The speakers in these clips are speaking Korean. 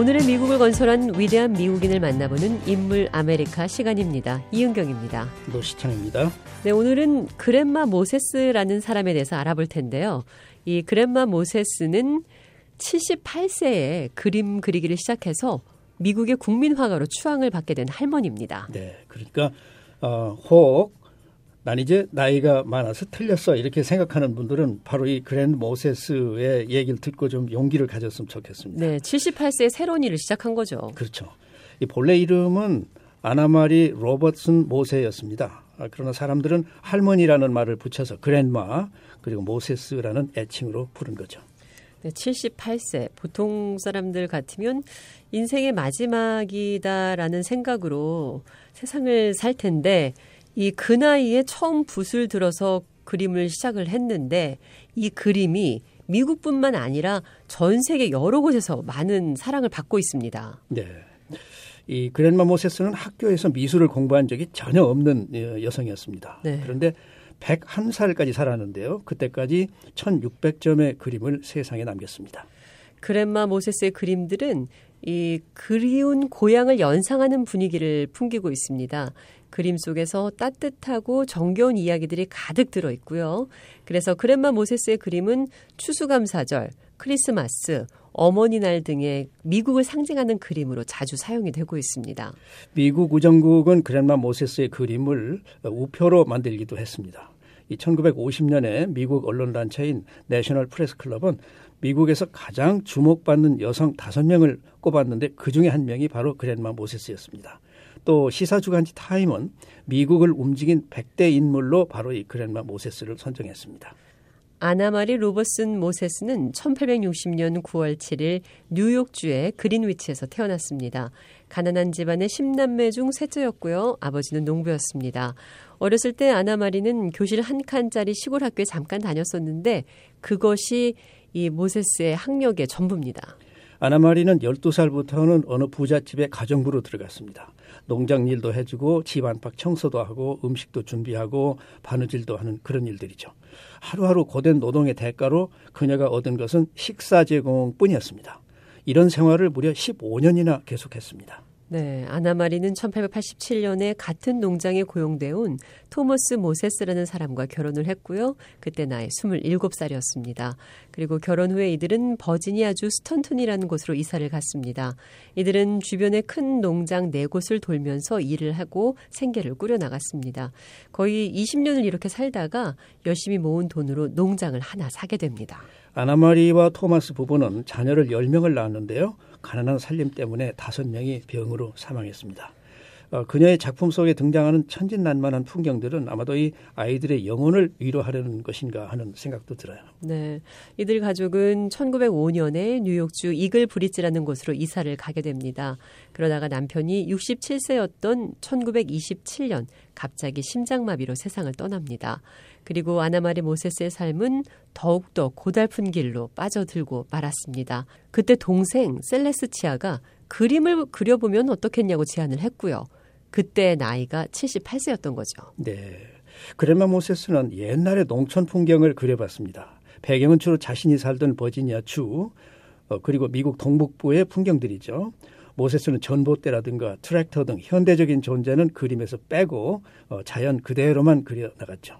오늘의 미국을 건설한 위대한 미국인을 만나보는 인물 아메리카 시간입니다. 이은경입니다. 노시창입니다. 네, 오늘은 그랜마 모세스라는 사람에 대해서 알아볼 텐데요. 이 그랜마 모세스는 78세에 그림 그리기를 시작해서 미국의 국민 화가로 추앙을 받게 된 할머니입니다. 네, 그러니까 어, 혹, 난 이제 나이가 많아서 틀렸어 이렇게 생각하는 분들은 바로 이 그랜마 모세스의 얘기를 듣고 좀 용기를 가졌으면 좋겠습니다. 네, 78세에 새로운 일을 시작한 거죠. 그렇죠. 이 본래 이름은 아나마리 로버슨 모세였습니다. 아, 그러나 사람들은 할머니라는 말을 붙여서 그랜마 그리고 모세스라는 애칭으로 부른 거죠. 네, 78세. 보통 사람들 같으면 인생의 마지막이다라는 생각으로 세상을 살 텐데 이 그 나이에 처음 붓을 들어서 그림을 시작을 했는데 이 그림이 미국뿐만 아니라 전 세계 여러 곳에서 많은 사랑을 받고 있습니다. 네. 이 그랜마 모세스는 학교에서 미술을 공부한 적이 전혀 없는 어, 여성이었습니다. 네. 그런데 101살까지 살았는데요. 그때까지 1600점의 그림을 세상에 남겼습니다. 그랜마 모세스의 그림들은 이 그리운 고향을 연상하는 분위기를 풍기고 있습니다. 그림 속에서 따뜻하고 정겨운 이야기들이 가득 들어 있고요. 그래서 그랜마 모세스의 그림은 추수감사절, 크리스마스, 어머니 날 등의 미국을 상징하는 그림으로 자주 사용이 되고 있습니다. 미국 우정국은 그랜마 모세스의 그림을 우표로 만들기도 했습니다. 이 1950년에 미국 언론 단체인 내셔널 프레스 클럽은 미국에서 가장 주목받는 여성 다섯 명을 꼽았는데 그 중에 한 명이 바로 그랜마 모세스였습니다. 또 시사주간지 타임은 미국을 움직인 100대 인물로 바로 이 그랜마 모세스를 선정했습니다. 아나마리 로버슨 모세스는 1860년 9월 7일 뉴욕주의 그린위치에서 태어났습니다. 가난한 집안의 10남매 중 셋째였고요. 아버지는 농부였습니다. 어렸을 때 아나마리는 교실 한 칸짜리 시골 학교에 잠깐 다녔었는데 그것이 이 모세스의 학력의 전부입니다. 아나마리는 12살부터는 어느 부잣집에 가정부로 들어갔습니다. 농장 일도 해주고 집 안팎 청소도 하고 음식도 준비하고 바느질도 하는 그런 일들이죠. 하루하루 고된 노동의 대가로 그녀가 얻은 것은 식사 제공뿐이었습니다. 이런 생활을 무려 15년이나 계속했습니다. 네, 아나마리는 1887년에 같은 농장에 고용돼 온 토머스 모세스라는 사람과 결혼을 했고요. 그때 나이 27살이었습니다. 그리고 결혼 후에 이들은 버지니아주 스턴튼이라는 곳으로 이사를 갔습니다. 이들은 주변의 큰 농장 네 곳을 돌면서 일을 하고 생계를 꾸려 나갔습니다. 거의 20년을 이렇게 살다가 열심히 모은 돈으로 농장을 하나 사게 됩니다. 아나마리와 토마스 부부는 자녀를 10명을 낳았는데요. 가난한 살림 때문에 다섯 명이 병으로 사망했습니다. 어, 그녀의 작품 속에 등장하는 천진난만한 풍경들은 아마도 이 아이들의 영혼을 위로하려는 것인가 하는 생각도 들어요. 네. 이들 가족은 1905년에 뉴욕주 이글 브릿지라는 곳으로 이사를 가게 됩니다. 그러다가 남편이 67세였던 1927년 갑자기 심장마비로 세상을 떠납니다. 그리고 아나마리 모세스의 삶은 더욱더 고달픈 길로 빠져들고 말았습니다. 그때 동생 셀레스치아가 그림을 그려보면 어떻겠냐고 제안을 했고요. 그때 나이가 78세였던 거죠. 네. 그랜마 모세스는 옛날의 농촌 풍경을 그려봤습니다. 배경은 주로 자신이 살던 버지니아 주, 어, 그리고 미국 동북부의 풍경들이죠. 모세스는 전봇대라든가 트랙터 등 현대적인 존재는 그림에서 빼고 어, 자연 그대로만 그려 나갔죠.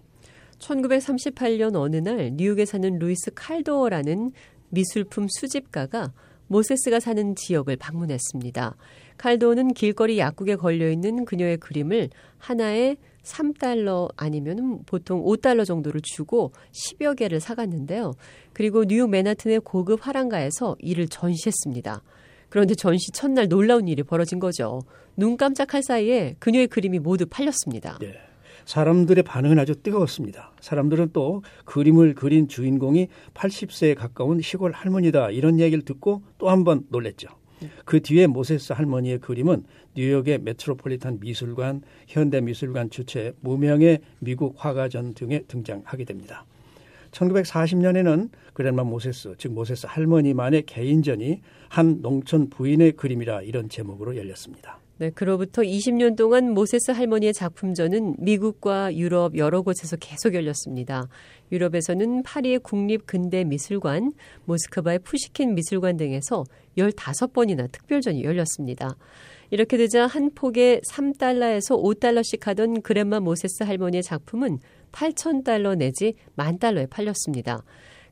1938년 어느 날 뉴욕에 사는 루이스 칼도어라는 미술품 수집가가 모세스가 사는 지역을 방문했습니다. 칼도어는 길거리 약국에 걸려 있는 그녀의 그림을 하나에 3달러 아니면 보통 5달러 정도를 주고 10여 개를 사갔는데요. 그리고 뉴욕 맨하튼의 고급 화랑가에서 이를 전시했습니다. 그런데 전시 첫날 놀라운 일이 벌어진 거죠. 눈 깜짝할 사이에 그녀의 그림이 모두 팔렸습니다. 네. 사람들의 반응은 아주 뜨거웠습니다. 사람들은 또 그림을 그린 주인공이 80세에 가까운 시골 할머니다 이런 얘기를 듣고 또 한 번 놀랬죠. 그 뒤에 모세스 할머니의 그림은 뉴욕의 메트로폴리탄 미술관, 현대미술관 주최 무명의 미국 화가전 등에 등장하게 됩니다. 1940년에는 그랜마 모세스, 즉 모세스 할머니만의 개인전이 한 농촌 부인의 그림이라 이런 제목으로 열렸습니다. 네, 그로부터 20년 동안 모세스 할머니의 작품전은 미국과 유럽 여러 곳에서 계속 열렸습니다. 유럽에서는 파리의 국립 근대 미술관, 모스크바의 푸시킨 미술관 등에서 15번이나 특별전이 열렸습니다. 이렇게 되자 한 폭에 3달러에서 5달러씩 하던 그랜마 모세스 할머니의 작품은 8천 달러 내지 만 달러에 팔렸습니다.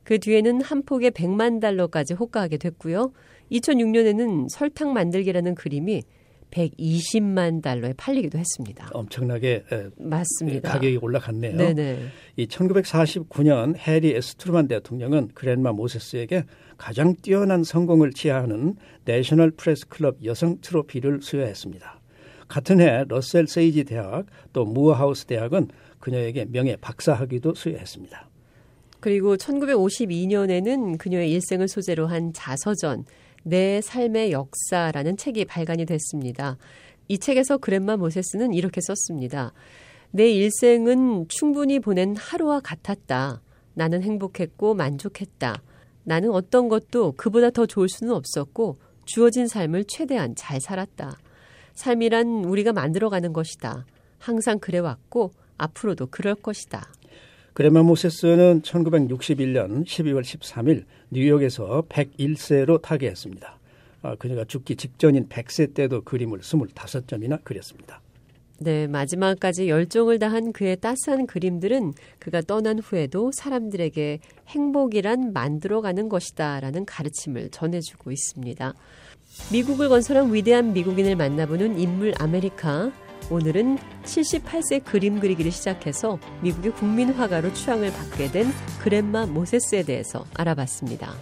그 뒤에는 한 폭에 100만 달러까지 호가하게 됐고요. 2006년에는 설탕 만들기라는 그림이 120만 달러에 팔리기도 했습니다. 엄청나게 맞습니다. 가격이 올라갔네요. 네네. 이 1949년 해리 에스 트루만 대통령은 그랜마 모세스에게 가장 뛰어난 성공을 치하하는 내셔널 프레스 클럽 여성 트로피를 수여했습니다. 같은 해 러셀 세이지 대학 또 무어하우스 대학은 그녀에게 명예 박사학위도 수여했습니다. 그리고 1952년에는 그녀의 일생을 소재로 한 자서전 내 삶의 역사라는 책이 발간이 됐습니다. 이 책에서 그랜마 모세스는 이렇게 썼습니다. 내 일생은 충분히 보낸 하루와 같았다. 나는 행복했고 만족했다. 나는 어떤 것도 그보다 더 좋을 수는 없었고 주어진 삶을 최대한 잘 살았다. 삶이란 우리가 만들어가는 것이다. 항상 그래왔고 앞으로도 그럴 것이다. 그레마 모세스는 1961년 12월 13일 뉴욕에서 101세로 타계했습니다. 아, 그녀가 죽기 직전인 100세 때도 그림을 25점이나 그렸습니다. 네, 마지막까지 열정을 다한 그의 따스한 그림들은 그가 떠난 후에도 사람들에게 행복이란 만들어가는 것이다 라는 가르침을 전해주고 있습니다. 미국을 건설한 위대한 미국인을 만나보는 인물 아메리카. 오늘은 78세 그림 그리기를 시작해서 미국의 국민 화가로 추앙을 받게 된 그랜마 모세스에 대해서 알아봤습니다.